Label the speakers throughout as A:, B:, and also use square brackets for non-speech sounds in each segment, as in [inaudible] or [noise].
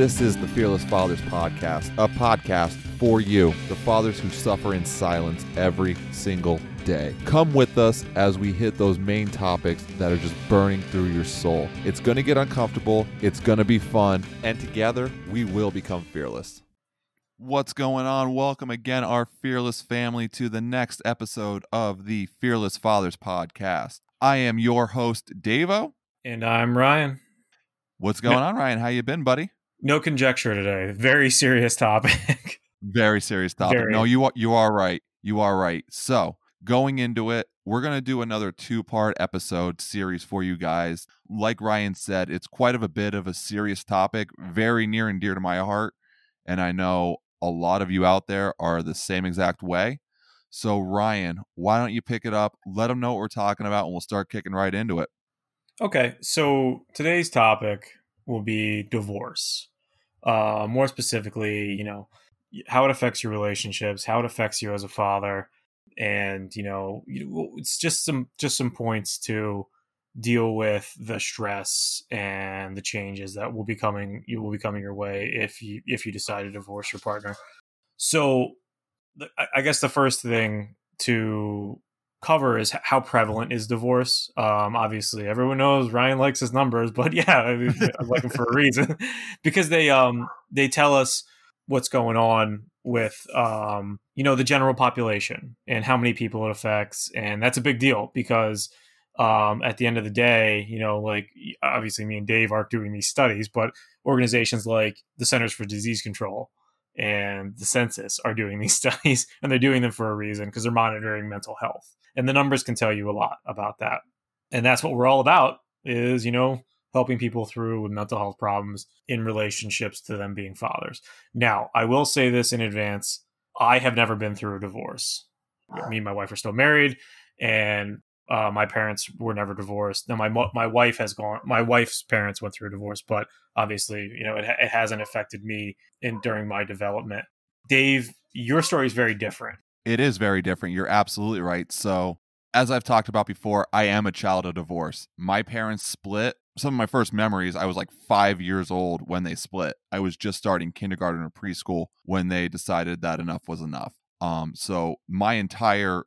A: This is the Fearless Fathers Podcast, a podcast for you, the fathers who suffer in silence every single day. Come with us as we hit those main topics that are just burning through your soul. It's going to get uncomfortable, it's going to be fun, and together we will become fearless. What's going on? Welcome again, our fearless family, to the next episode of the Fearless Fathers Podcast. I am your host, Davo.
B: And I'm Ryan.
A: What's going [laughs] on, Ryan? How you been, buddy?
B: No conjecture today. Very serious topic. [laughs]
A: Very serious topic.
B: Very.
A: No, you are you are right. You are right. So going into it, we're gonna do another two part episode series for you guys. Like Ryan said, it's quite of a bit of a serious topic, very near and dear to my heart, and I know a lot of you out there are the same exact way. So Ryan, why don't you pick it up? Let them know what we're talking about, and we'll start kicking right into it.
B: okay, so today's topic will be divorce. Uh, more specifically, you know, how it affects your relationships, how it affects you as a father, and you know, it's just some just some points to deal with the stress and the changes that will be coming you will be coming your way if you if you decide to divorce your partner. So, I guess the first thing to cover is how prevalent is divorce. Um, obviously, everyone knows Ryan likes his numbers, but [laughs] yeah, I, mean, I like them for a reason [laughs] because they um they tell us what's going on with um you know the general population and how many people it affects, and that's a big deal because um at the end of the day, you know, like obviously me and Dave aren't doing these studies, but organizations like the Centers for Disease Control and the census are doing these [laughs] studies and they're doing them for a reason because they're monitoring mental health and the numbers can tell you a lot about that and that's what we're all about is you know helping people through with mental health problems in relationships to them being fathers now i will say this in advance i have never been through a divorce me and my wife are still married and uh, my parents were never divorced. Now my my wife has gone. My wife's parents went through a divorce, but obviously, you know, it, it hasn't affected me in during my development. Dave, your story is very different.
A: It is very different. You're absolutely right. So, as I've talked about before, I am a child of divorce. My parents split. Some of my first memories, I was like five years old when they split. I was just starting kindergarten or preschool when they decided that enough was enough. Um, so my entire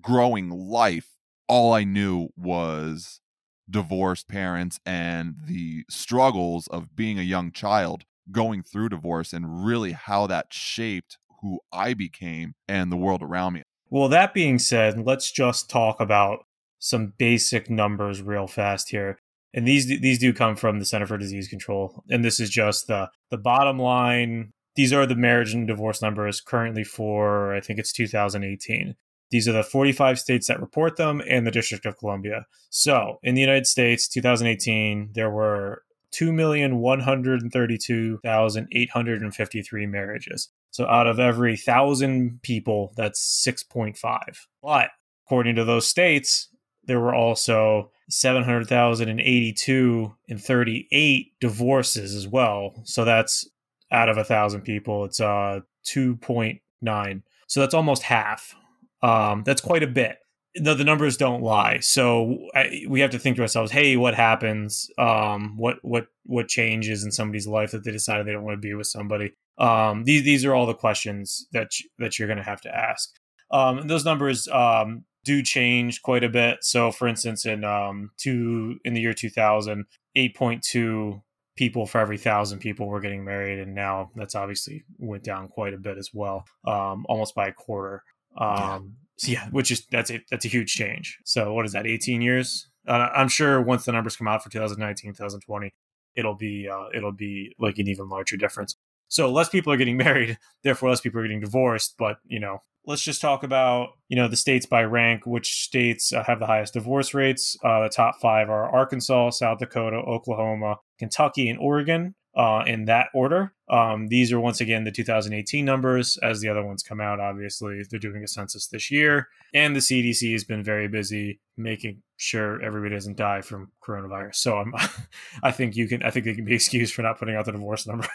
A: growing life, all I knew was divorced parents and the struggles of being a young child going through divorce and really how that shaped who I became and the world around me.
B: Well, that being said, let's just talk about some basic numbers real fast here. And these these do come from the Center for Disease Control, and this is just the the bottom line. These are the marriage and divorce numbers currently for I think it's 2018. These are the 45 states that report them and the District of Columbia. So, in the United States, 2018, there were 2,132,853 marriages. So out of every thousand people, that's 6.5. But according to those states, there were also 700,082 and 38 divorces as well. So that's out of a thousand people, it's uh 2.9. So that's almost half. Um, that's quite a bit. The, the numbers don't lie. So I, we have to think to ourselves, hey, what happens? Um, what what what changes in somebody's life that they decided they don't want to be with somebody? Um, these these are all the questions that you, that you're going to have to ask. Um, and those numbers um, do change quite a bit. So, for instance, in um, two in the year 2000, 8.2 people for every thousand people were getting married, and now that's obviously went down quite a bit as well, um, almost by a quarter. Um, so yeah, which is that's a that's a huge change. So what is that? 18 years? Uh, I'm sure once the numbers come out for 2019, 2020, it'll be uh, it'll be like an even larger difference. So less people are getting [laughs] married, therefore less people are getting divorced. But you know, let's just talk about you know the states by rank. Which states uh, have the highest divorce rates? Uh, the top five are Arkansas, South Dakota, Oklahoma, Kentucky, and Oregon. Uh, in that order. Um, these are once again the 2018 numbers as the other ones come out. Obviously, they're doing a census this year, and the CDC has been very busy making sure everybody doesn't die from coronavirus. So I'm, [laughs] I think you can, I think they can be excused for not putting out the divorce [laughs] numbers.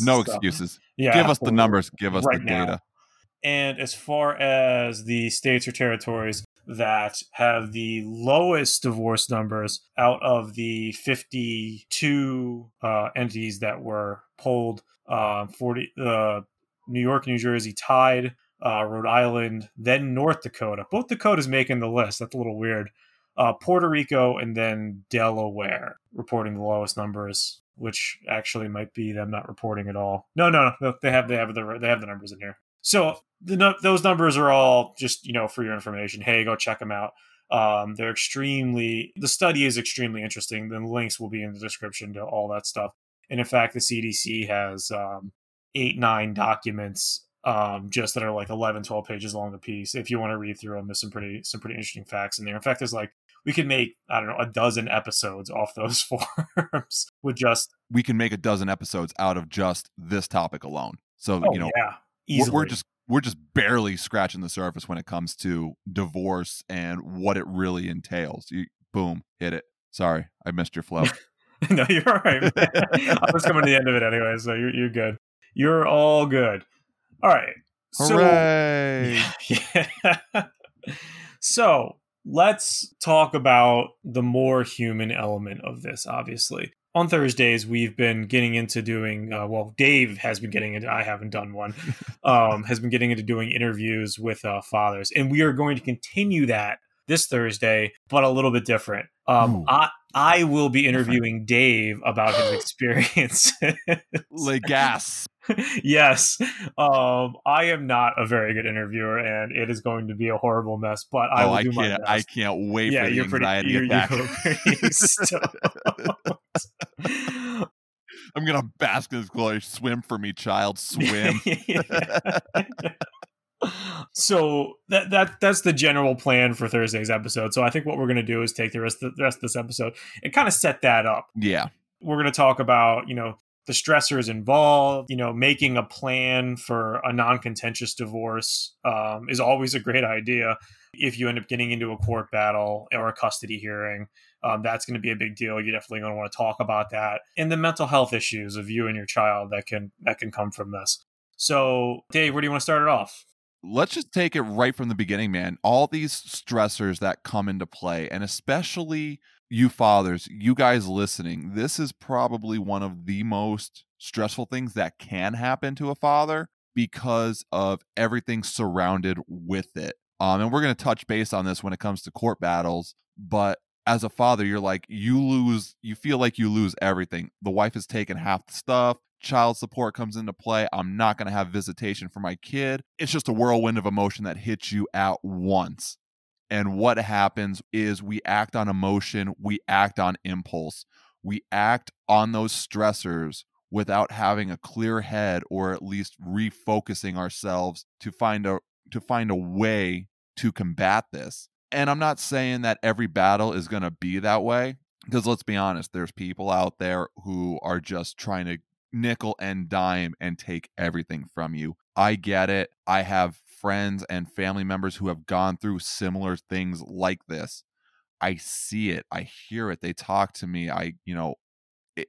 A: No
B: So,
A: excuses.
B: yeah,
A: give us the numbers. Give us
B: right
A: the
B: now.
A: data.
B: And as far as the states or territories that have the lowest divorce numbers out of the 52 uh, entities that were polled uh, 40 uh, New York, New Jersey tied, uh, Rhode Island, then North Dakota. Both Dakotas making the list. That's a little weird. Uh, Puerto Rico and then Delaware reporting the lowest numbers, which actually might be them not reporting at all. No, no, no, they have they have the they have the numbers in here. So the, those numbers are all just you know for your information. Hey, go check them out. Um, they're extremely the study is extremely interesting. The links will be in the description to all that stuff. And in fact, the CDC has um, eight nine documents um, just that are like 11 12 pages long a piece if you want to read through them there's some pretty some pretty interesting facts in there in fact there's like we could make i don't know a dozen episodes off those [laughs] forms with just
A: we can make a dozen episodes out of just this topic alone so
B: oh,
A: you know
B: yeah
A: we're, we're just we're just barely scratching the surface when it comes to divorce and what it really entails you, boom hit it sorry i missed your flow [laughs]
B: no you're all right i was coming to the end of it anyway so you're, you're good you're all good all right.
A: Hooray!
B: So, [laughs] yeah. so let's talk about the more human element of this, obviously. On Thursdays, we've been getting into doing, uh, well, Dave has been getting into, I haven't done one, [laughs] um, has been getting into doing interviews with uh, fathers. And we are going to continue that this Thursday, but a little bit different. Um, I I will be interviewing Dave about his [gasps] experience.
A: like gas. [laughs]
B: yes, um, I am not a very good interviewer, and it is going to be a horrible mess. But I
A: oh,
B: will
A: I
B: do my best.
A: I can't wait
B: yeah,
A: for
B: you're pretty.
A: anxiety
B: You're, you're [laughs] pretty. [laughs]
A: I'm gonna bask in this glory. Swim for me, child. Swim.
B: so that that that's the general plan for Thursday's episode. So I think what we're going to do is take the rest of the rest of this episode and kind of set that up.
A: Yeah.
B: We're going to talk about, you know, the stressors involved, you know, making a plan for a non-contentious divorce um, is always a great idea. If you end up getting into a court battle or a custody hearing, um, that's going to be a big deal. You're definitely going to want to talk about that and the mental health issues of you and your child that can that can come from this. So, Dave, where do you want to start it off?
A: let's just take it right from the beginning, man. All these stressors that come into play, and especially you fathers, you guys listening, this is probably one of the most stressful things that can happen to a father because of everything surrounded with it. Um, and we're going to touch base on this when it comes to court battles, but as a father, you're like, you lose, you feel like you lose everything. The wife has taken half the stuff child support comes into play. I'm not going to have visitation for my kid. It's just a whirlwind of emotion that hits you at once. And what happens is we act on emotion, we act on impulse, we act on those stressors without having a clear head or at least refocusing ourselves to find a to find a way to combat this. And I'm not saying that every battle is going to be that way because let's be honest, there's people out there who are just trying to nickel and dime and take everything from you. I get it. I have friends and family members who have gone through similar things like this. I see it. I hear it. They talk to me. I, you know,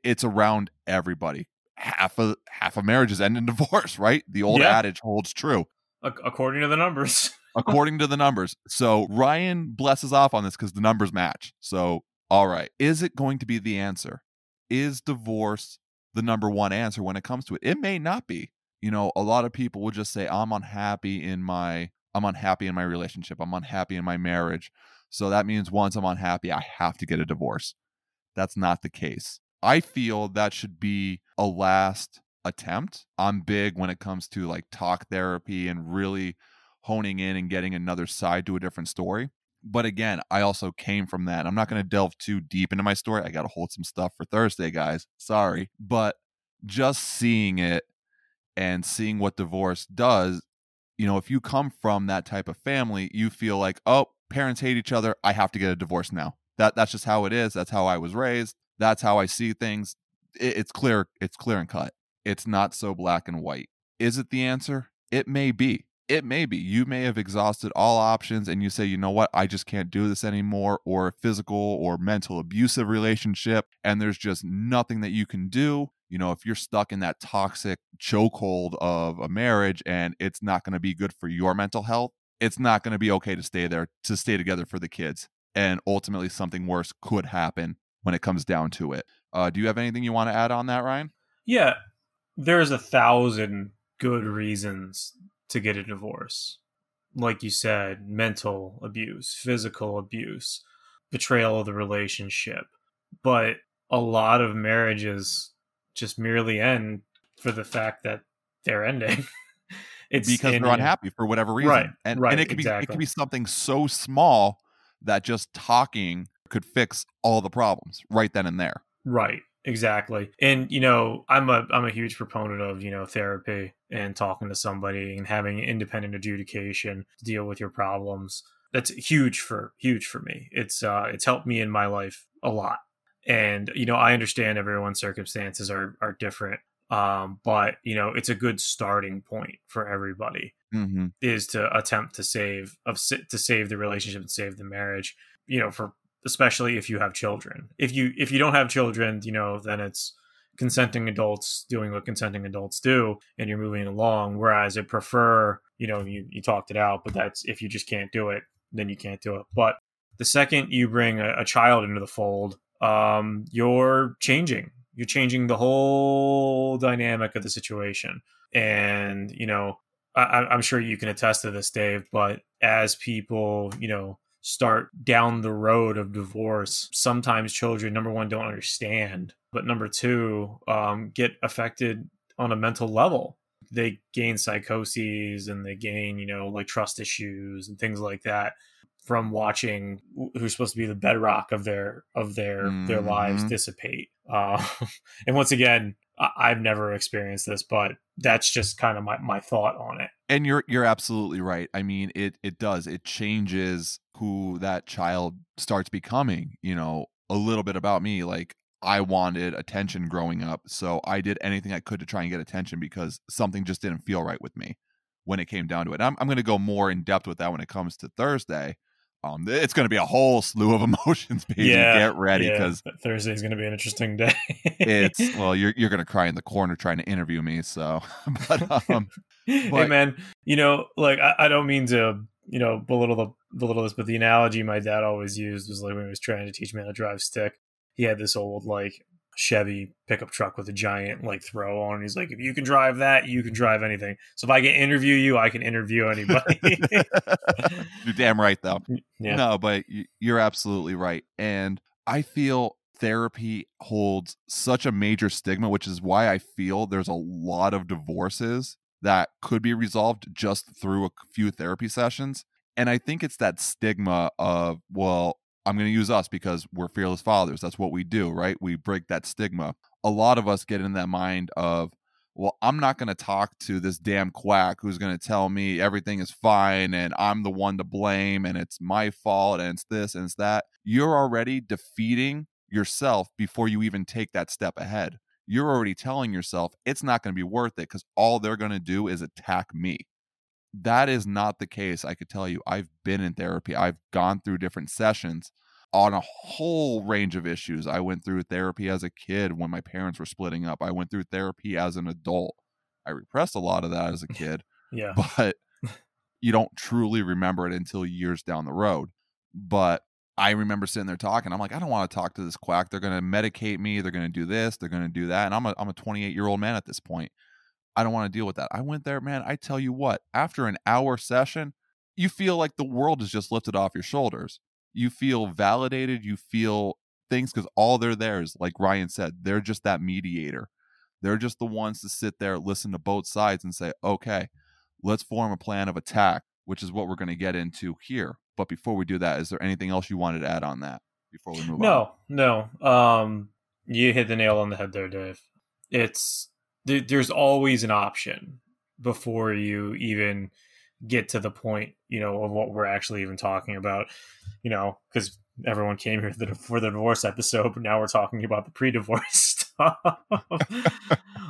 A: it's around everybody. Half of half of marriages end in [laughs] divorce, right? The old yeah. adage holds true.
B: According to the numbers. [laughs]
A: According to the numbers. So Ryan blesses off on this because the numbers match. So, all right. Is it going to be the answer? Is divorce the number one answer when it comes to it. It may not be. You know, a lot of people will just say, I'm unhappy in my I'm unhappy in my relationship. I'm unhappy in my marriage. So that means once I'm unhappy, I have to get a divorce. That's not the case. I feel that should be a last attempt. I'm big when it comes to like talk therapy and really honing in and getting another side to a different story. But again, I also came from that. I'm not going to delve too deep into my story. I got to hold some stuff for Thursday, guys. Sorry. But just seeing it and seeing what divorce does, you know, if you come from that type of family, you feel like, oh, parents hate each other. I have to get a divorce now. That that's just how it is. That's how I was raised. That's how I see things. It, it's clear. It's clear and cut. It's not so black and white. Is it the answer? It may be it may be. You may have exhausted all options and you say you know what? I just can't do this anymore or physical or mental abusive relationship and there's just nothing that you can do. You know if you're stuck in that toxic chokehold of a marriage and it's not going to be good for your mental health it's not going to be okay to stay there to stay together for the kids and ultimately something worse could happen when it comes down to it. Uh, do you have anything you want to add on that ryan?
B: Yeah there's a thousand good reasons to get a divorce. Like you said, mental abuse, physical abuse, betrayal of the relationship. But a lot of marriages just merely end for the fact that they're ending. [laughs]
A: it's because they're unhappy for whatever reason.
B: Right.
A: And,
B: right,
A: and it could
B: exactly.
A: be it could be something so small that just talking could fix all the problems right then and there.
B: Right. Exactly. And you know, I'm a I'm a huge proponent of, you know, therapy and talking to somebody and having independent adjudication to deal with your problems. That's huge for huge for me. It's uh it's helped me in my life a lot. And you know, I understand everyone's circumstances are are different. Um, but you know, it's a good starting point for everybody
A: Mm-hmm.
B: is to attempt to save of to save the relationship and save the marriage. You know, for especially if you have children. If you if you don't have children, you know, then it's consenting adults doing what consenting adults do and you're moving along. Whereas I prefer, you know, you, you talked it out, but that's if you just can't do it, then you can't do it. But the second you bring a, a child into the fold, um, you're changing. You're changing the whole dynamic of the situation. And, you know, I, I'm sure you can attest to this, Dave, but as people, you know, start down the road of divorce, sometimes children, number one, don't understand, but number two, um, get affected on a mental level. They gain psychoses and they gain, you know, like trust issues and things like that from watching who's supposed to be the bedrock of their of their mm-hmm. their lives dissipate. Uh, [laughs] and once again, I've never experienced this, but that's just kind of my, my thought on it.
A: And you're you're absolutely right. I mean, it it does. It changes who that child starts becoming. You know, a little bit about me. Like I wanted attention growing up, so I did anything I could to try and get attention because something just didn't feel right with me when it came down to it. I'm I'm going to go more in depth with that when it comes to Thursday. Um, it's going to be a whole slew of [laughs] emotions, baby.
B: Yeah,
A: Get ready because
B: yeah. is going to be an interesting day.
A: it's [laughs] well, you're you're going to cry in the corner trying to interview me. So, [laughs] but um,
B: hey man, you know, like I, I don't mean to, you know, belittle the belittle littlest, but the analogy my dad always used was like when he was trying to teach me how to drive stick. He had this old like Chevy pickup truck with a giant like throw on. He's like, if you can drive that, you can drive anything. So if I can interview you, I can interview anybody. [laughs]
A: you're damn right though.
B: yeah.
A: No, but you're absolutely right. And I feel therapy holds such a major stigma, which is why I feel there's a lot of divorces that could be resolved just through a few therapy sessions. And I think it's that stigma of, well, I'm going to use us because we're fearless fathers. That's what we do, right? We break that stigma. A lot of us get in that mind of, well, I'm not going to talk to this damn quack who's going to tell me everything is fine and I'm the one to blame and it's my fault and it's this and it's that. You're already defeating yourself before you even take that step ahead. You're already telling yourself it's not going to be worth it because all they're going to do is attack me. That is not the case. I could tell you, I've been in therapy, I've gone through different sessions on a whole range of issues. I went through therapy as a kid when my parents were splitting up. I went through therapy as an adult. I repressed a lot of that as a [laughs] kid,
B: Yeah.
A: but [laughs] you don't truly remember it until years down the road. But I remember sitting there talking. I'm like, I don't want to talk to this quack. They're going to medicate me. They're going to do this. They're going to do that. And I'm a I'm a 28 year old man at this point. I don't want to deal with that. I went there, man. I tell you what. After an hour session, you feel like the world is just lifted off your shoulders you feel validated you feel things because all they're there is like ryan said they're just that mediator they're just the ones to sit there listen to both sides and say okay let's form a plan of attack which is what we're going to get into here but before we do that is there anything else you wanted to add on that before we move
B: no,
A: on
B: No, no. Um, you hit the nail on the head there, Dave. It's there, there's always an option before you even get to the point, you know, of what we're actually even talking about. You know, because everyone came here for the, divorce episode, but now we're talking about the pre-divorce [laughs] stuff.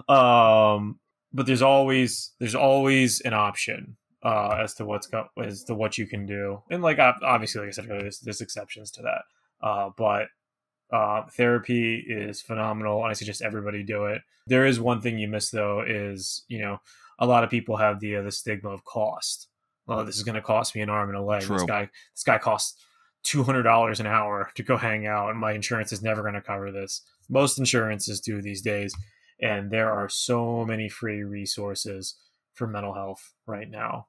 B: um, but there's always there's always an option uh, as to what's go- as to what you can do, and like obviously, like I said earlier, there's, there's exceptions to that. Uh, but uh, therapy is phenomenal, and I suggest everybody do it. There is one thing you miss though, is you know a lot of people have the uh, the stigma of cost. Oh, this is going to cost me an arm and a leg.
A: True.
B: This guy this guy costs two hundred dollars an hour to go hang out, and my insurance is never going to cover this. Most insurances do these days, and there are so many free resources for mental health right now.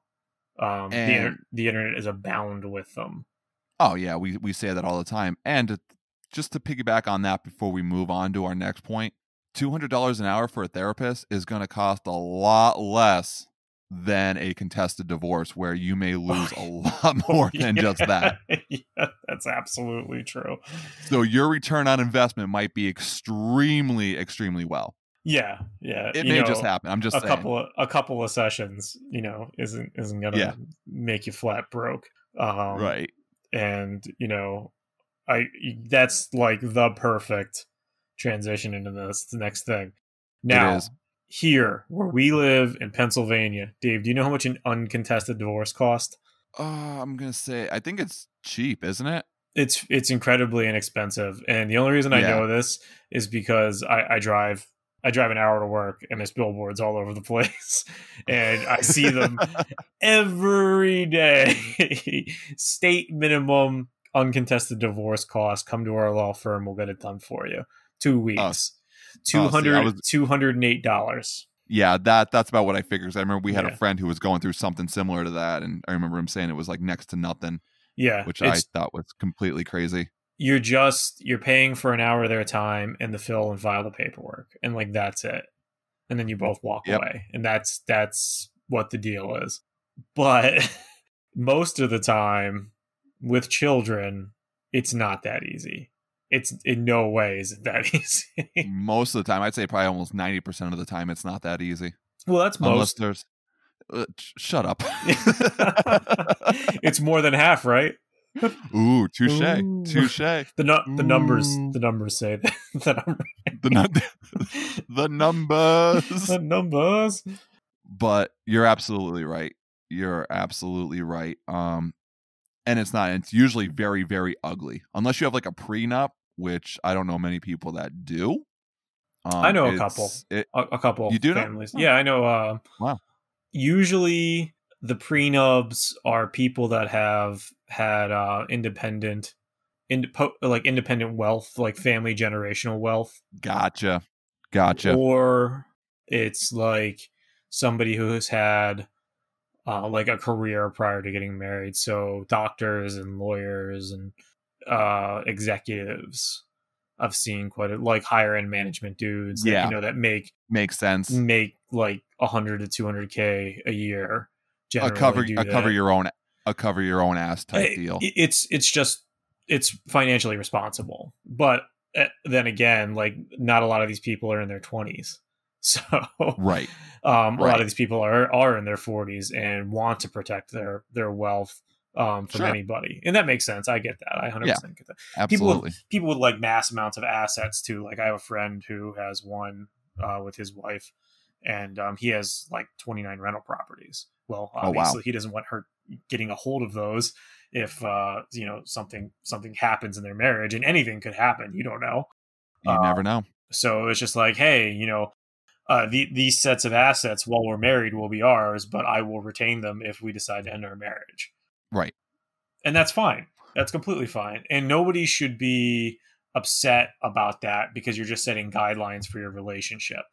B: Um, the, inter- the internet is abound with them.
A: Oh yeah, we we say that all the time. And just to piggyback on that before we move on to our next point, two hundred dollars an hour for a therapist is going to cost a lot less than a contested divorce, where you may lose a [laughs] lot more than just that. [laughs]
B: yeah, that's absolutely true.
A: So your return on investment might be extremely, extremely well.
B: Yeah, yeah.
A: It
B: you
A: may
B: know,
A: just happen. I'm just
B: a
A: saying.
B: couple of a couple of sessions, you know, isn't isn't gonna
A: Yeah.
B: make you flat broke. Um,
A: right.
B: and you know i that's like the perfect transition into this the next thing now here where we live in pennsylvania dave do you know how much an uncontested divorce cost
A: Uh, I'm gonna say I think it's cheap, isn't it?
B: it's it's incredibly inexpensive and the only reason i
A: Yeah.
B: know this is because i i drive i drive an hour to work and there's billboards all over the [laughs] place and i see them [laughs] every day. [laughs] State minimum uncontested divorce cost. Come to our law firm. We'll get it done for you. Two weeks.
A: I
B: 200
A: was-
B: $208.
A: Yeah, that that's about what I figured. I remember we had
B: Yeah.
A: a friend who was going through something similar to that, and I remember him saying it was like next to nothing,
B: Yeah.
A: which I thought was completely crazy.
B: you're just you're paying for an hour of their time and the fill and file the paperwork. And like that's it. And then you both walk
A: Yep.
B: away. And that's that's what the deal is. But [laughs] most of the time with children, it's not that easy. It's in no way is it that [laughs] easy.
A: Most of the time, I'd say probably almost ninety percent of the time, it's not that easy.
B: well, that's
A: Unless
B: most.
A: there's, uh, shut up. [laughs]
B: it's more than half, right?
A: Ooh, touche,
B: Ooh.
A: touche.
B: The nu- the numbers the numbers say that, [laughs] that I'm
A: The nu- the numbers.
B: the numbers.
A: but you're absolutely right. You're absolutely right. Um, and it's not. It's usually very, very ugly, unless you have like a prenup, which I don't know many people that do. Um,
B: I know a couple.
A: It,
B: a, a couple
A: You do
B: families.
A: Oh.
B: Yeah, I know. Uh,
A: Wow.
B: Usually, the prenups are people that have had uh, independent, ind- po- like independent wealth, like family generational wealth,
A: gotcha, gotcha.
B: or it's like somebody who has had uh, like a career prior to getting married. So doctors and lawyers and uh, executives. I've seen quite a like higher end management dudes that
A: Yeah.
B: you know that make
A: Makes sense.
B: make like a hundred to two hundred k a year.
A: A cover, a cover your own, a cover your own ass type
B: I-
A: deal.
B: It's it's just it's financially responsible, but uh, then again, like not a lot of these people are in their twenties, [laughs] so
A: Right.
B: Um, a lot of these people are are in their forties and want to protect their their wealth um, from
A: Sure.
B: anybody, and that makes sense. I get that. I hundred percent get that. People
A: Absolutely.
B: with, people with like mass amounts of assets too. Like I have a friend who has one uh, with his wife, and um, he has like twenty nine rental properties. Well,
A: Oh, wow.
B: obviously he doesn't want her getting a hold of those if uh, you know something something happens in their marriage, and anything could happen. You don't know.
A: You
B: uh,
A: never know.
B: So it's just like, hey, you know, uh, the, these sets of assets while we're married will be ours, but I will retain them if we decide to end our marriage.
A: Right.
B: And that's fine. That's completely fine. And nobody should be upset about that because you're just setting guidelines for your relationship.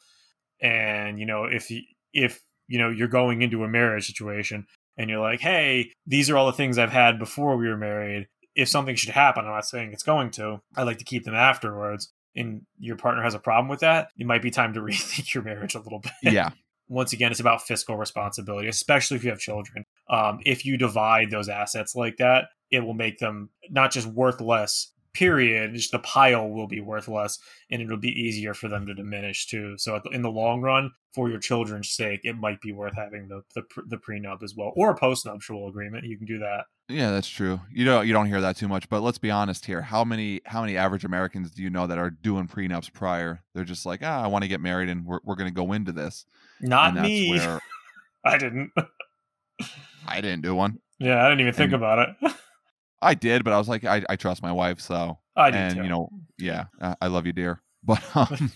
B: And you know, if you, if you know you're going into a marriage situation and you're like, hey, these are all the things I've had before we were married. If something should happen, I'm not saying it's going to. I like to keep them afterwards. And your partner has a problem with that, it might be time to [laughs] rethink your marriage a little bit
A: Yeah.
B: once again, it's about fiscal responsibility, especially if you have children. Um, if you divide those assets like that, it will make them not just worth less, period, just the pile will be worth less, and it'll be easier for them to diminish too. So, in the long run, for your children's sake, it might be worth having the the, the prenup as well, or a postnuptial agreement. You can do that.
A: Yeah, that's true. You don't you don't hear that too much, but let's be honest here. How many how many average Americans do you know that are doing prenups prior? They're just like, ah, I want to get married and we're we're gonna go into this.
B: Not me.
A: where [laughs]
B: I didn't. [laughs]
A: I didn't do one.
B: yeah, I didn't even think about it. [laughs]
A: I did, but I was like, I, I trust my wife, so
B: I did
A: and
B: too.
A: you know, yeah, I, I love you, dear. But um,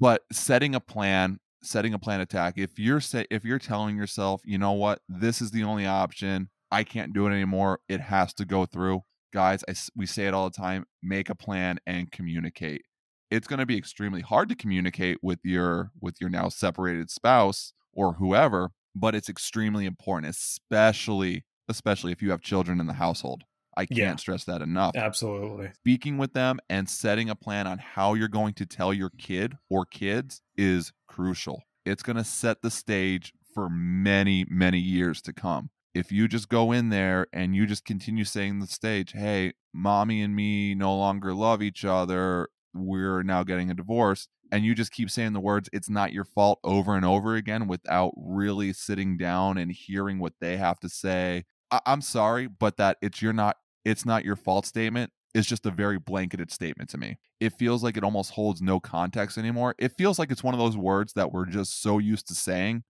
A: but setting a plan, setting a plan attack. If you're say if you're telling yourself, you know what, this is the only option. I can't do it anymore. It has to go through, guys. I we say it all the time. Make a plan and communicate. it's going to be extremely hard to communicate with your with your now separated spouse or whoever, but it's extremely important, especially especially if you have children in the household. I can't
B: Yeah.
A: stress that enough.
B: Absolutely.
A: Speaking with them and setting a plan on how you're going to tell your kid or kids is crucial. It's going to set the stage for many, many years to come. If you just go in there and you just continue saying the stage, hey, mommy and me no longer love each other, we're now getting a divorce, and you just keep saying the words, it's not your fault over and over again without really sitting down and hearing what they have to say. I- I'm sorry, but that it's your not it's not your fault statement is just a very blanketed statement to me. It feels like it almost holds no context anymore. It feels like it's one of those words that we're just so used to saying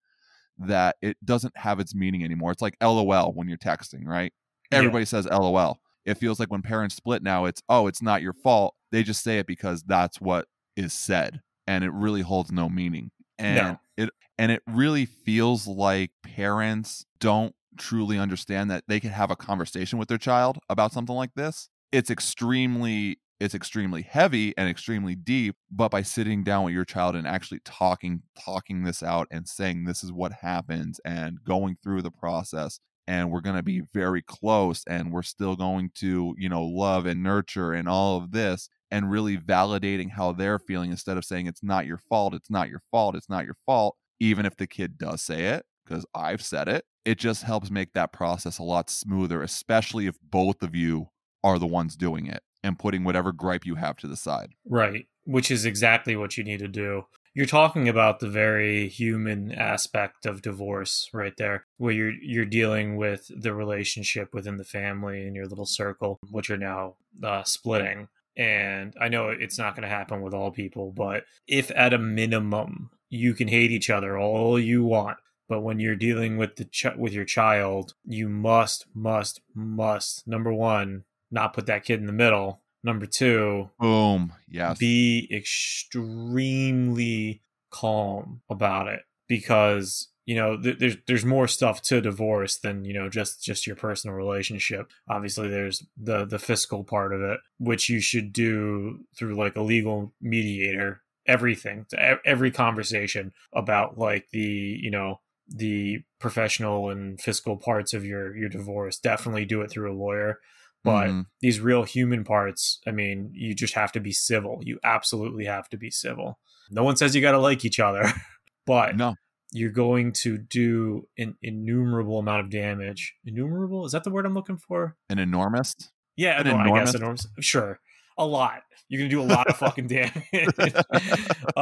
A: that it doesn't have its meaning anymore. It's like LOL when you're texting, right?
B: Yeah.
A: Everybody says LOL. It feels like when parents split now, it's, oh, it's not your fault. They just say it because that's what is said. And it really holds no meaning. And
B: No.
A: it and it really feels like parents don't truly understand that they can have a conversation with their child about something like this. It's extremely it's extremely heavy and extremely deep, but by sitting down with your child and actually talking talking this out and saying this is what happens and going through the process and we're going to be very close and we're still going to, you know, love and nurture and all of this and really validating how they're feeling instead of saying it's not your fault, it's not your fault, it's not your fault, even if the kid does say it because I've said it. It just helps make that process a lot smoother, especially if both of you are the ones doing it and putting whatever gripe you have to the side.
B: Right, which is exactly what you need to do. You're talking about the very human aspect of divorce right there, where you're you're dealing with the relationship within the family and your little circle, which are now uh, splitting. And I know it's not going to happen with all people, but if at a minimum you can hate each other all you want, but when you're dealing with the ch- with your child, you must must must number one not put that kid in the middle. Number two,
A: Boom. Yes.
B: be extremely calm about it because you know th- there's there's more stuff to divorce than you know just just your personal relationship obviously there's the the fiscal part of it which you should do through like a legal mediator everything to e- every conversation about like the you know the professional and fiscal parts of your your divorce definitely do it through a lawyer but
A: Mhm.
B: these real human parts i mean you just have to be civil. You absolutely have to be civil. No one says you got to like each other [laughs] but
A: no.
B: you're going to do an innumerable amount of damage. Innumerable? Is that the word i'm looking for?
A: An enormous.
B: yeah
A: An
B: no, i guess
A: enormous?
B: enormous. Sure. A lot. You're gonna do a lot of [laughs] fucking damage [laughs]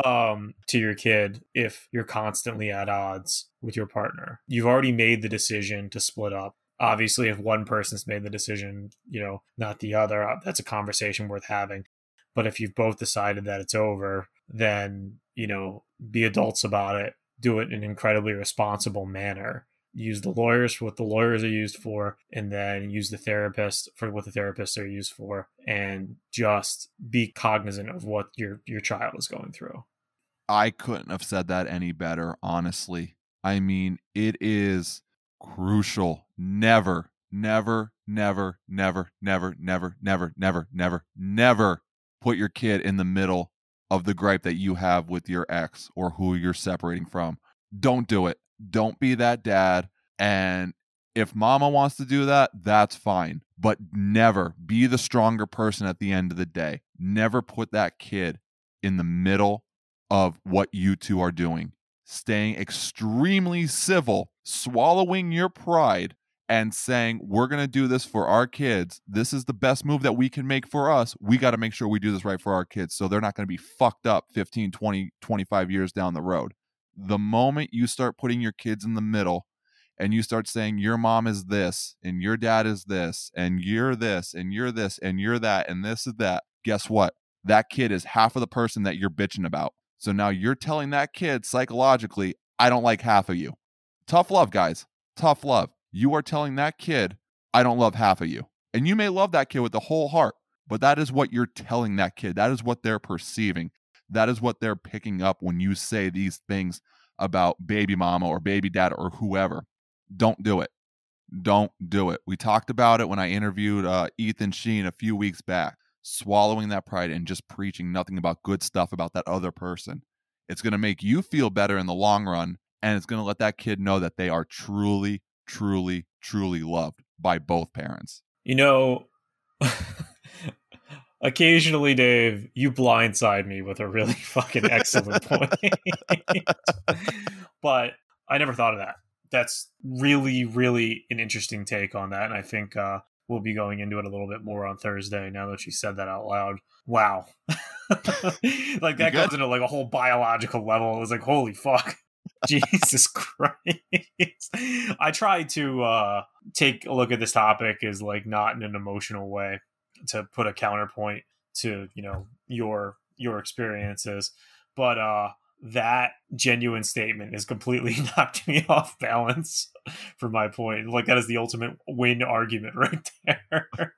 B: um to your kid if you're constantly at odds with your partner. You've already made the decision to split up obviously if one person's made the decision you know not the other uh, that's a conversation worth having but if you've both decided that it's over then you know be adults about it do it in an incredibly responsible manner use the lawyers for what the lawyers are used for and then use the therapist for what the therapists are used for and just be cognizant of what your your child is going through
A: I couldn't have said that any better, honestly. I mean, it is crucial. Never, never, never, never, never, never, never, never, never, never put your kid in the middle of the gripe that you have with your ex or who you're separating from. Don't do it. Don't be that dad. And if mama wants to do that, that's fine. But never be the stronger person at the end of the day. Never put that kid in the middle of what you two are doing. Staying extremely civil, swallowing your pride, and saying, We're going to do this for our kids. This is the best move that we can make for us. We got to make sure we do this right for our kids so they're not going to be fucked up 15, 20, 25 years down the road. The moment you start putting your kids in the middle and you start saying, Your mom is this, and your dad is this, and you're this, and you're this, and you're that, and this is that, guess what? That kid is half of the person that you're bitching about. So now you're telling that kid psychologically, I don't like half of you. Tough love, guys. Tough love. You are telling that kid, I don't love half of you. And you may love that kid with the whole heart, but that is what you're telling that kid. That is what they're perceiving. That is what they're picking up when you say these things about baby mama or baby dad or whoever. Don't do it. Don't do it. We talked about it when I interviewed uh, Ethan Sheen a few weeks back. swallowing that pride and just preaching nothing about good stuff about that other person. It's going to make you feel better in the long run. And it's going to let that kid know that they are truly, truly, truly loved by both parents.
B: You know, [laughs] occasionally, Dave, you blindside me with a really [laughs] fucking excellent point. [laughs] but I never thought of that. That's really, really an interesting take on that. And I think uh, we'll be going into it a little bit more on Thursday now that she said that out loud. Wow. like that goes into like a whole biological level. It was like, holy fuck. [laughs] Jesus Christ. I try to uh take a look at this topic as like not in an emotional way to put a counterpoint to, you know, your your experiences. But uh that genuine statement has completely [laughs] knocked me off balance for my point. Like that is the ultimate win argument [laughs] right there.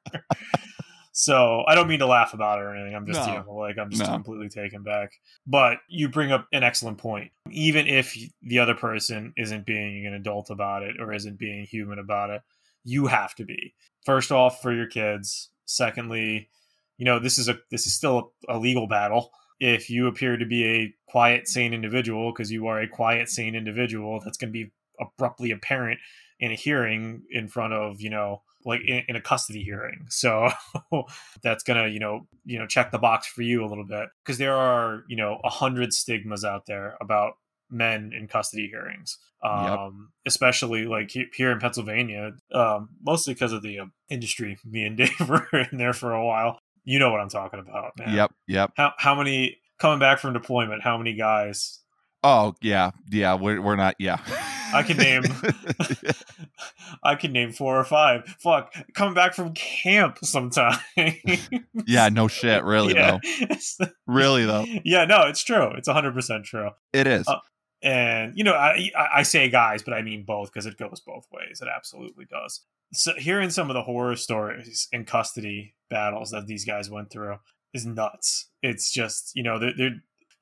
B: So I don't mean to laugh about it or anything. I'm just no. you know, like I'm just no. completely taken back. But you bring up an excellent point. Even if the other person isn't being an adult about it or isn't being human about it, you have to be. First off, for your kids. Secondly, you know this is a this is still a, a legal battle if you appear to be a quiet, sane individual, because you are a quiet, sane individual, that's going to be abruptly apparent in a hearing in front of, you know, like in, in a custody hearing. [laughs] So that's going to, you know, you know, check the box for you a little bit because there are, you know, a hundred stigmas out there about men in custody hearings. Um, yep. especially like here in Pennsylvania, um, mostly because of the uh, industry. Me and Dave were in there for a while you know what I'm talking about, man.
A: Yep, yep.
B: How how many coming back from deployment? How many guys?
A: Oh yeah, yeah. We're we're not. Yeah. [laughs]
B: I can name. [laughs] I can name four or five. Fuck, coming back from camp sometime.
A: yeah, no shit. Really yeah. though. really though.
B: Yeah, no, it's true. It's hundred percent true.
A: It is. Uh,
B: and you know, I I say guys, but I mean both because it goes both ways. It absolutely does. So hearing some of the horror stories and custody battles that these guys went through is nuts. It's just you know there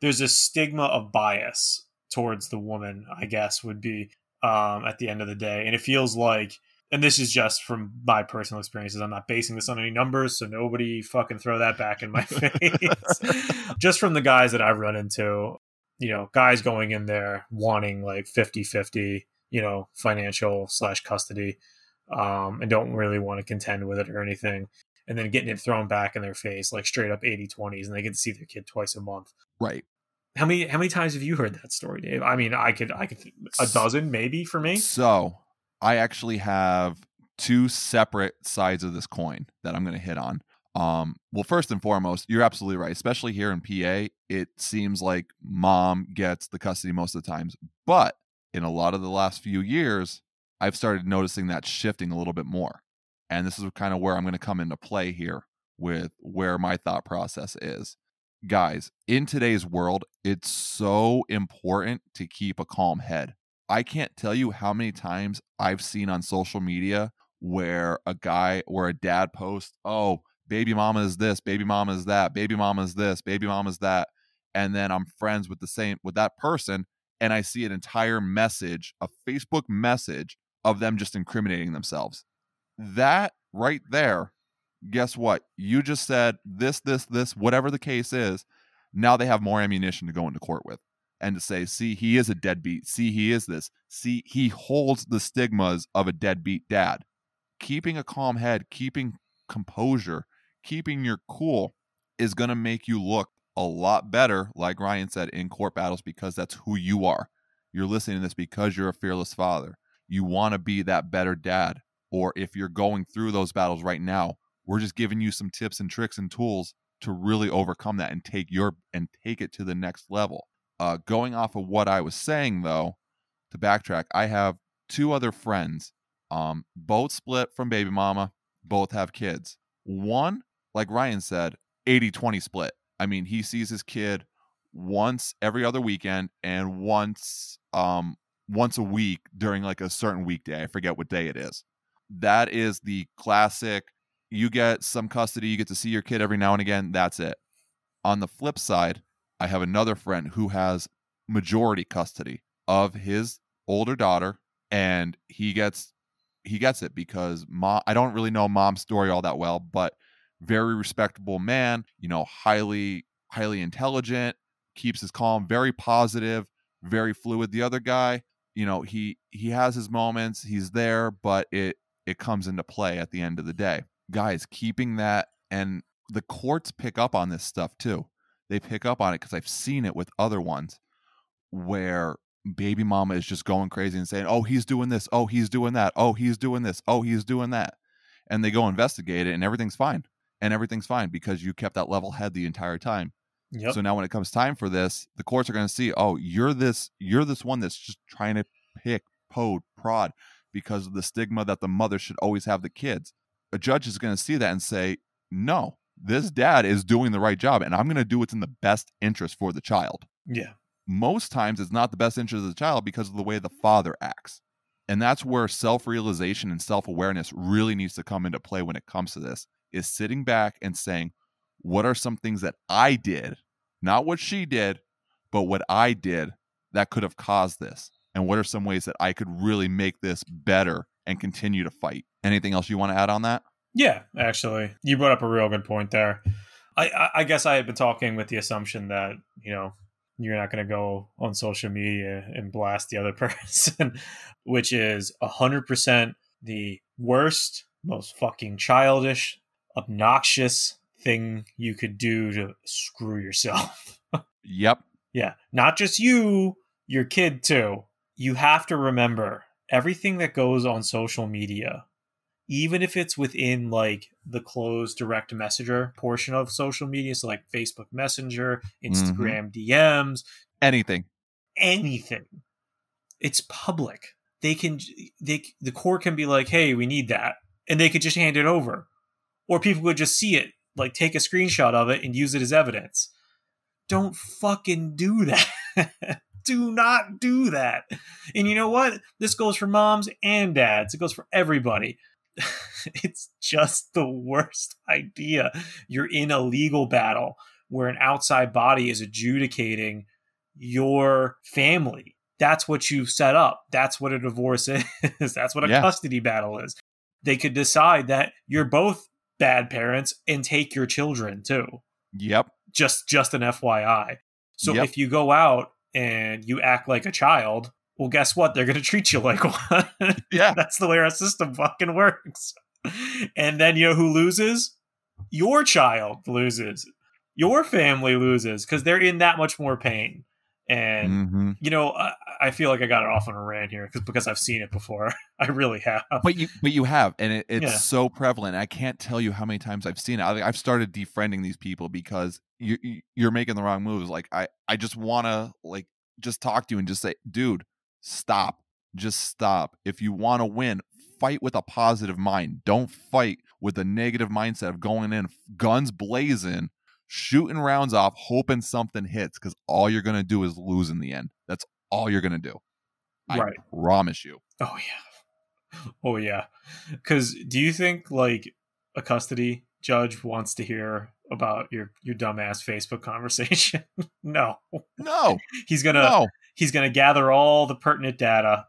B: there's a stigma of bias towards the woman. I guess would be um, at the end of the day, and it feels like. And this is just from my personal experiences. I'm not basing this on any numbers, so nobody fucking throw that back in my [laughs] face. just from the guys that I've run into, you know, guys going in there wanting like 50 50, you know, financial slash custody, um, and don't really want to contend with it or anything and then getting it thrown back in their face like straight up 80 20s and they get to see their kid twice a month
A: right
B: how many how many times have you heard that story dave? I mean i could i could a dozen maybe for me.
A: so i actually have two separate sides of this coin that i'm going to hit on. Um well first and foremost you're absolutely right especially here in pa it seems like mom gets the custody most of the times but in a lot of the last few years i've started noticing that shifting a little bit more. And this is kind of where I'm going to come into play here with where my thought process is. Guys, in today's world, it's so important to keep a calm head. I can't tell you how many times I've seen on social media where a guy or a dad posts, oh, baby mama is this, baby mama is that, baby mama is this, baby mama is that. And then I'm friends with the same with that person and I see an entire message, a Facebook message of them just incriminating themselves that right there, guess what? You just said this, this, this, whatever the case is. Now they have more ammunition to go into court with and to say, see, he is a deadbeat. See, he is this. See, he holds the stigmas of a deadbeat dad. Keeping a calm head, keeping composure, keeping your cool is going to make you look a lot better, like Ryan said, in court battles because that's who you are. You're listening to this because you're a fearless father. You want to be that better dad or if you're going through those battles right now we're just giving you some tips and tricks and tools to really overcome that and take your and take it to the next level. Uh, going off of what i was saying though to backtrack i have two other friends um, both split from baby mama both have kids. One like ryan said 80-20 split. I mean he sees his kid once every other weekend and once um once a week during like a certain weekday i forget what day it is. That is the classic you get some custody, you get to see your kid every now and again, that's it. On the flip side, I have another friend who has majority custody of his older daughter and he gets he gets it because mom I don't really know mom's story all that well, but very respectable man, you know, highly highly intelligent, keeps his calm, very positive, very fluid. The other guy, you know, he he has his moments, he's there, but it it comes into play at the end of the day. Guys, keeping that and the courts pick up on this stuff too. They pick up on it because I've seen it with other ones where baby mama is just going crazy and saying, "Oh, he's doing this. Oh, he's doing that. Oh, he's doing this. Oh, he's doing that." And they go investigate it and everything's fine. And everything's fine because you kept that level head the entire time.
B: Yep.
A: So now when it comes time for this, the courts are going to see, "Oh, you're this you're this one that's just trying to pick, pode, prod because of the stigma that the mother should always have the kids." A judge is going to see that and say, "No, this dad is doing the right job and I'm going to do what's in the best interest for the child."
B: yeah.
A: most times it's not the best interest of the child because of the way the father acts. And that's where self-realization and self-awareness really needs to come into play when it comes to this is sitting back and saying, what are some things that I did, not what she did, but what I did that could have caused this? And what are some ways that I could really make this better and continue to fight? Anything else you want to add on that?
B: Yeah, actually, you brought up a real good point there. I, I, I guess I had been talking with the assumption that you know you're not going to go on social media and blast the other [laughs] person, which is hundred percent the worst, most fucking childish, obnoxious thing you could do to screw yourself. [laughs]
A: Yep.
B: Yeah, not just you, your kid too. You have to remember everything that goes on social media, even if it's within like the closed direct messenger portion of social media, so like Facebook Messenger, mm-hmm. Instagram DMs,
A: Anything.
B: anything. It's public. They can they the court can be like, "Hey, we need that." And they could just hand it over. Or people could just see it, like take a screenshot of it and use it as evidence. Don't fucking do that. [laughs] do not do that. And you know what? This goes for moms and dads. It goes for everybody. [laughs] it's just the worst idea. You're in a legal battle where an outside body is adjudicating your family. That's what you've set up. That's what a divorce [laughs] is. That's what a
A: Yeah.
B: custody battle is. They could decide that you're both bad parents and take your children too.
A: Yep.
B: Just just an FYI. So
A: Yep.
B: if you go out and you act like a child, well guess what? They're going to treat you like [laughs] one.
A: Yeah.
B: That's the way our system fucking works. And then you know who loses? Your child loses. Your family loses because they're in that much more pain. And
A: hmm
B: you know, I, I feel like I got it off on a rant here because because I've seen it before. [laughs] I really have.
A: But you, but you have, and it, it's
B: Yeah.
A: so prevalent. I can't tell you how many times I've seen it. I, I've started defriending these people because you you're making the wrong moves. Like I, I just want to like just talk to you and just say, dude, stop, just stop. If you want to win, fight with a positive mind. Don't fight with a negative mindset of going in guns blazing, shooting rounds off, hoping something hits. Because all you're gonna do is lose in the end. That's all you're gonna do. I
B: Right.
A: promise you.
B: Oh yeah. [laughs] Oh yeah. Cuz do you think like a custody judge wants to hear about your your dumbass Facebook conversation? [laughs] no.
A: No, [laughs]
B: He's going to
A: no.
B: He's going to gather all the pertinent data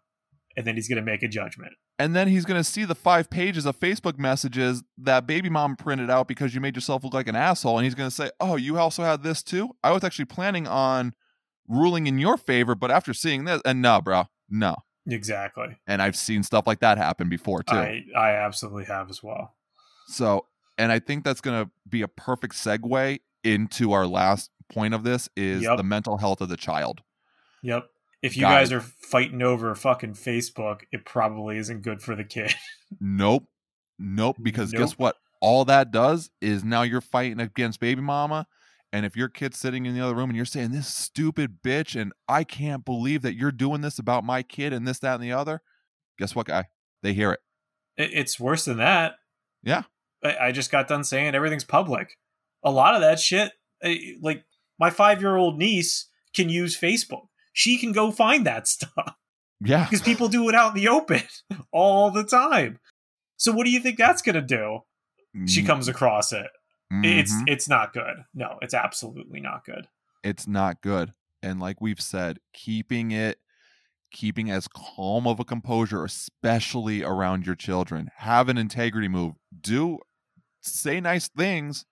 B: and then he's going to make a judgment.
A: and then he's going to see the five pages of Facebook messages that baby mom printed out because you made yourself look like an asshole. And he's going to say, Oh, you also had this too? I was actually planning on ruling in your favor, but after seeing this, and no, bro, no.
B: Exactly.
A: And I've seen stuff like that happen before too.
B: I I absolutely have as well.
A: So, and I think that's going to be a perfect segue into our last point of this is
B: Yep.
A: the mental health of the child.
B: Yep. If you
A: Got
B: guys
A: it.
B: are fighting over fucking Facebook, it probably isn't good for the kid. [laughs]
A: Nope. Nope. Because guess what? All that does is now you're fighting against baby mama. And if your kid's sitting in the other room and you're saying, This stupid bitch, and I can't believe that you're doing this about my kid and this, that, and the other, guess what, guy? They hear it.
B: It- it's worse than that.
A: Yeah.
B: I, just got done saying everything's public. A lot of that shit, like my five year old niece can use Facebook. She can go find that stuff
A: Yeah.
B: because people do it out in the open [laughs] all the time. So what do you think that's gonna do? She comes across it. It's
A: Mhm.
B: it's not good. No, it's absolutely not good.
A: it's not good. And like we've said, keeping it keeping as calm of a composure, especially around your children. Have an integrity move. Do say nice things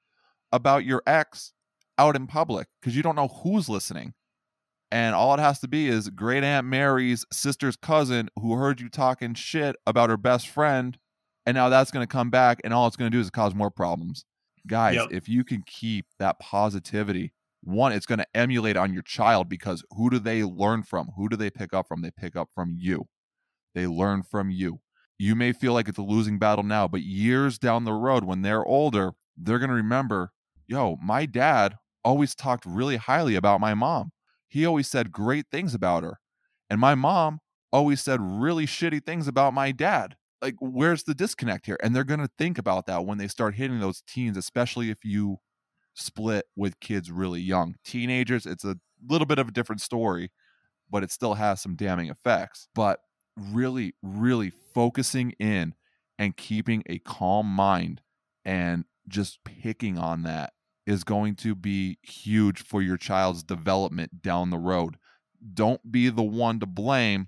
A: about your ex out in public because you don't know who's listening. And all it has to be is great Aunt Mary's sister's cousin who heard you talking shit about her best friend. And now that's going to come back, and all it's going to do is cause more problems. Guys,
B: Yep.
A: if you can keep that positivity, one, it's going to emulate on your child because who do they learn from? Who do they pick up from? They pick up from you. They learn from you. You may feel like it's a losing battle now, but years down the road, when they're older, they're going to remember yo, my dad always talked really highly about my mom. He always said great things about her. And my mom always said really shitty things about my dad. Like, where's the disconnect here? And they're going to think about that when they start hitting those teens, especially if you split with kids really young. Teenagers, it's a little bit of a different story, but it still has some damning effects. But really, really focusing in and keeping a calm mind and just picking on that is going to be huge for your child's development down the road. Don't be the one to blame.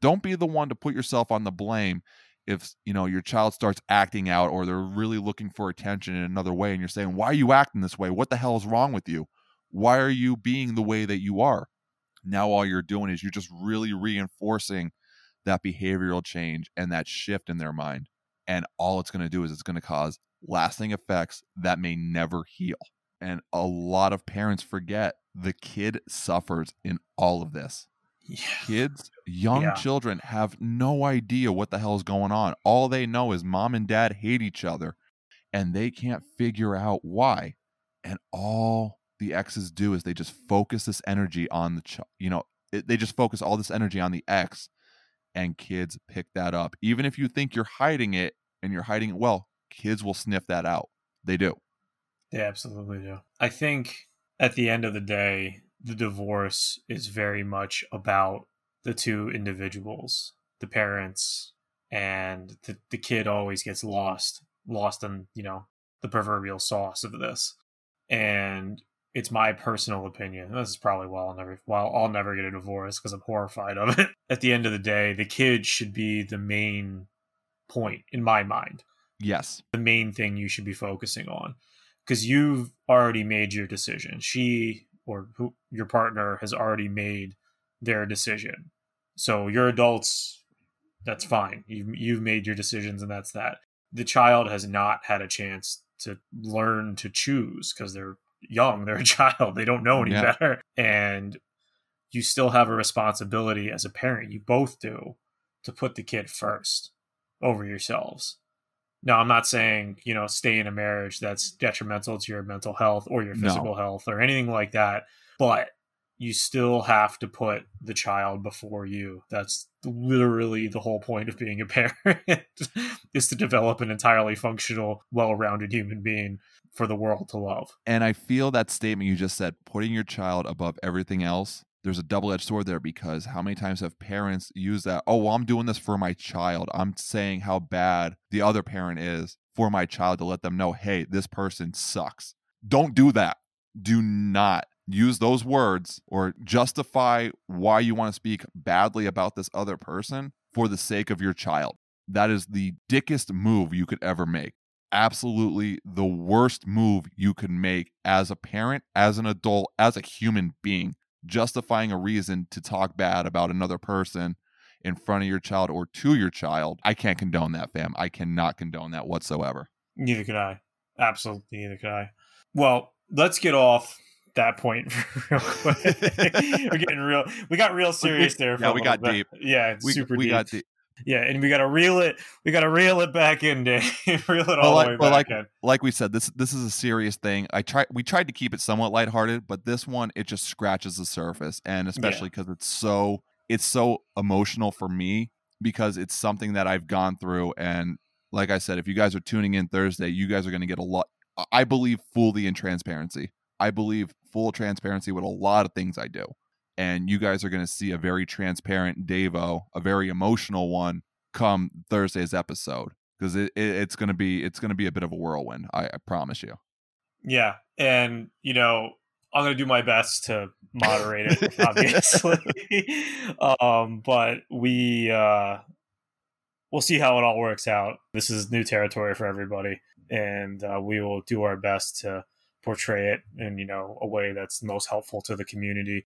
A: Don't be the one to put yourself on the blame if you know your child starts acting out or they're really looking for attention in another way and you're saying why are you acting this way what the hell is wrong with you why are you being the way that you are now all you're doing is you're just really reinforcing that behavioral change and that shift in their mind and all it's going to do is it's going to cause lasting effects that may never heal and a lot of parents forget the kid suffers in all of this
B: Yeah.
A: kids, young
B: Yeah.
A: children have no idea what the hell is going on. All they know is mom and dad hate each other and they can't figure out why. And all the exes do is they just focus this energy on the ch- you know, it, they just focus all this energy on the ex and kids pick that up. Even if you think you're hiding it and you're hiding it well, kids will sniff that out. They do.
B: They absolutely do. I think at the end of the day, the divorce is very much about the two individuals, the parents, and the, the kid always gets lost, lost in, you know, the proverbial sauce of this. And it's my personal opinion. This is probably why I'll never, while I'll never get a divorce because I'm horrified of it. [laughs] At the end of the day, the kid should be the main point in my mind
A: Yes.
B: the main thing you should be focusing on because you've already made your decision. She or who, your partner has already made their decision. So you're adults. That's fine. You've, you've made your decisions, and that's that. The child has not had a chance to learn to choose because they're young. They're a [laughs] child. They don't know any
A: Yeah.
B: better. And you still have a responsibility as a parent. You both do to put the kid first over yourselves. Now, I'm not saying, you know, stay in a marriage that's detrimental to your mental health or your
A: No.
B: physical health or anything like that, but you still have to put the child before you. That's literally the whole point of being a [laughs] parent is to develop an entirely functional, well-rounded human being for the world to love.
A: And I feel that statement you just said, putting your child above everything else, there's a double edged sword there because how many times have parents used that? Oh, well, I'm doing this for my child. I'm saying how bad the other parent is for my child to let them know, hey, this person sucks. Don't do that. Do not use those words or justify why you want to speak badly about this other person for the sake of your child. That is the dickest move you could ever make absolutely the worst move you could make as a parent, as an adult, as a human being, justifying a reason to talk bad about another person in front of your child or to your child. I can't condone that, fam. I cannot condone that whatsoever.
B: Neither could I. Absolutely, neither could I. Well, let's get off that point [laughs] real quick. [laughs] We're getting real. We got real serious there.
A: Yeah, we got
B: bit.
A: deep.
B: Yeah,
A: We,
B: super
A: we
B: deep.
A: got the
B: yeah, and we got to reel it. We got to reel it back in, Dave. [laughs] reel it all
A: like-
B: the way
A: well,
B: back
A: like-
B: in.
A: like we said, this this is a serious thing. I try we tried to keep it somewhat lighthearted, but this one it just scratches the surface, and especially because it's so it's so emotional for me because it's something that I've gone through. And like I said, if you guys are tuning in Thursday, you guys are going to get a lot. I believe fully in transparency. I believe full transparency with a lot of things I do, and you guys are going to see a very transparent Davo, a very emotional one, come Thursday's episode because it, it, it's gonna be it's gonna be a bit of a whirlwind. I, I promise you.
B: Yeah, and you know, I'm gonna do my best to moderate it, [laughs] obviously. um, but we, uh, we'll see how it all works out. This is new territory for everybody, and uh, we will do our best to portray it in you know a way that's most helpful to the community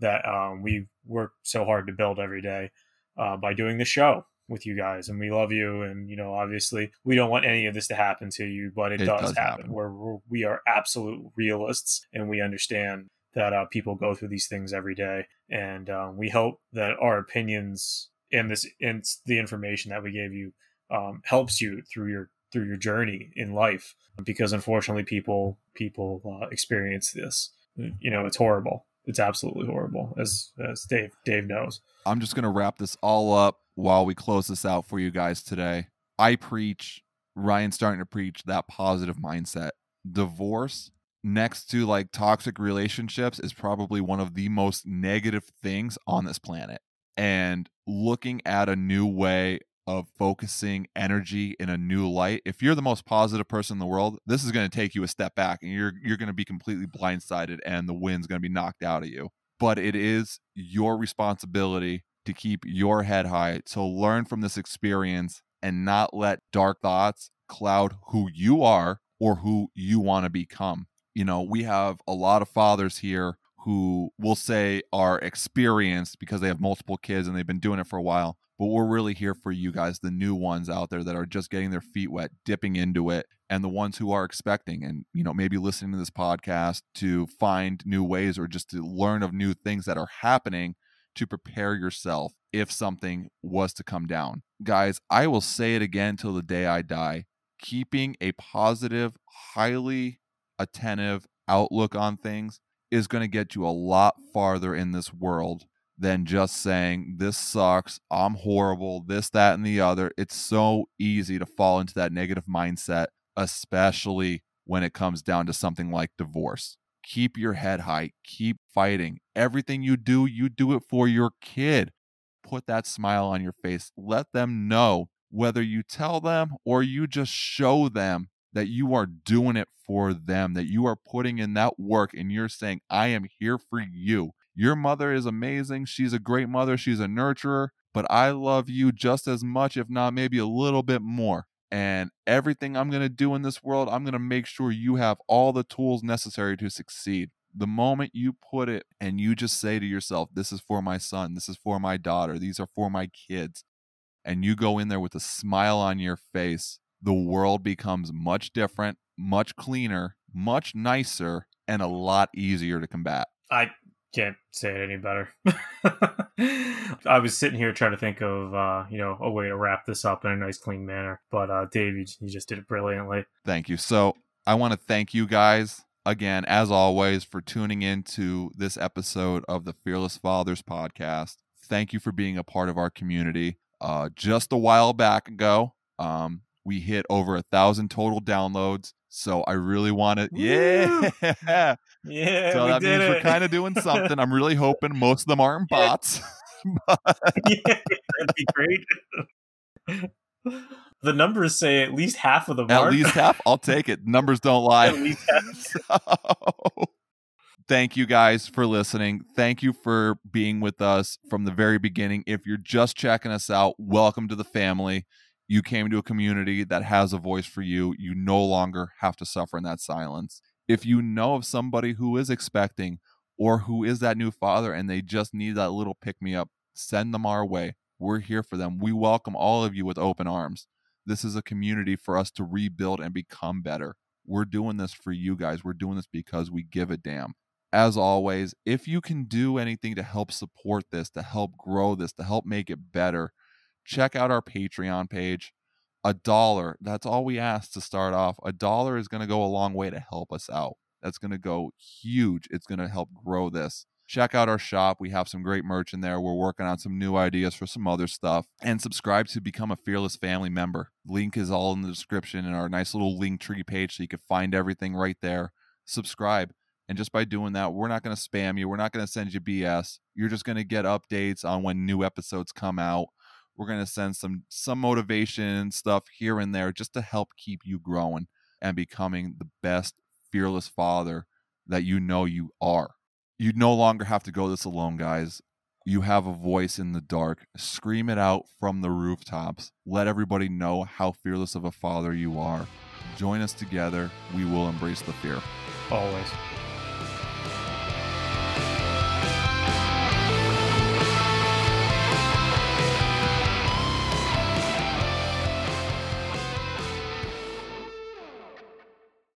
B: that um, we work so hard to build every day uh, by doing the show with you guys and we love you and you know obviously we don't want any of this to happen to you but it,
A: It
B: does,
A: does
B: happen,
A: happen.
B: We're, we're we are absolute realists and we understand that uh, people go through these things every day and um, we hope that our opinions and this and the information that we gave you um, helps you through your through your journey in life because unfortunately people people uh, experience this. You know it's horrible it's absolutely horrible as as dave dave knows
A: I'm just to wrap this all up while we close this out for you guys today. I preach, Ryan's starting to preach that positive mindset. Divorce, next to like toxic relationships, is probably one of the most negative things on this planet. And looking at a new way of focusing energy in a new light, if you're the most positive person in the world, this is going to take you a step back and you're you're going to be completely blindsided and the wind's going to be knocked out of you but it is your responsibility to keep your head high, to learn from this experience and not let dark thoughts cloud who you are or who you want to become. You know, we have a lot of fathers here who will say are experienced because they have multiple kids and they've been doing it for a while. But we're really here for you guys, the new ones out there that are just getting their feet wet, dipping into it, and the ones who are expecting and, you know, maybe listening to this podcast to find new ways or just to learn of new things that are happening to prepare yourself if something was to come down. Guys, I will say it again till the day I die. Keeping a positive, highly attentive outlook on things is going to get you a lot farther in this world than just saying, this sucks, I'm horrible, this, that, and the other. It's so easy to fall into that negative mindset, especially when it comes down to something like divorce. Keep your head high, keep fighting. Everything you do, you do it for your kid. Put that smile on your face. Let them know whether you tell them or you just show them that you are doing it for them, that you are putting in that work and you're saying, I am here for you. Your mother is amazing. She's a great mother. She's a nurturer, but I love you just as much, if not maybe a little bit more. And everything I'm going to do in this world, I'm going to make sure you have all the tools necessary to succeed. The moment you put it and you just say to yourself, This is for my son, this is for my daughter, these are for my kids, and you go in there with a smile on your face, the world becomes much different, much cleaner, much nicer, and a lot easier to combat.
B: I can't say it any better. [laughs] I was sitting here trying to think of uh, you know a way to wrap this up in a nice, clean manner, but uh, Dave, you, you just did it brilliantly.
A: Thank you. So I want to thank you guys again, as always, for tuning in to this episode of the Fearless Fathers podcast. Thank you for being a part of our community. Uh, just a while back ago, um, we hit over a thousand total downloads. So I really want to, [laughs] yeah.
B: Yeah,
A: so that means we're kind of doing something. I'm really [laughs] hoping most of them aren't bots. [laughs]
B: yeah, that'd be great. the numbers say at least half of them
A: At
B: are.
A: least half. I'll take it. Numbers don't lie.
B: At least half.
A: So, thank you guys for listening. Thank you for being with us from the very beginning. If you're just checking us out, welcome to the family. You came to a community that has a voice for you. You no longer have to suffer in that silence. If you know of somebody who is expecting or who is that new father and they just need that little pick me up, send them our way. We're here for them. We welcome all of you with open arms. This is a community for us to rebuild and become better. We're doing this for you guys. We're doing this because we give a damn. As always, if you can do anything to help support this, to help grow this, to help make it better, check out our Patreon page. A dollar, that's all we ask to start off. A dollar is going to go a long way to help us out. That's going to go huge. It's going to help grow this. Check out our shop. We have some great merch in there. We're working on some new ideas for some other stuff. And subscribe to become a Fearless family member. Link is all in the description in our nice little Linktree page so you can find everything right there. Subscribe. And just by doing that, we're not going to spam you. We're not going to send you BS. You're just going to get updates on when new episodes come out. We're going to send some some motivation stuff here and there just to help keep you growing and becoming the best fearless father that you know you are. You no longer have to go this alone, guys. You have a voice in the dark. Scream it out from the rooftops. Let everybody know how fearless of a father you are. Join us together. We will embrace the fear.
B: Always.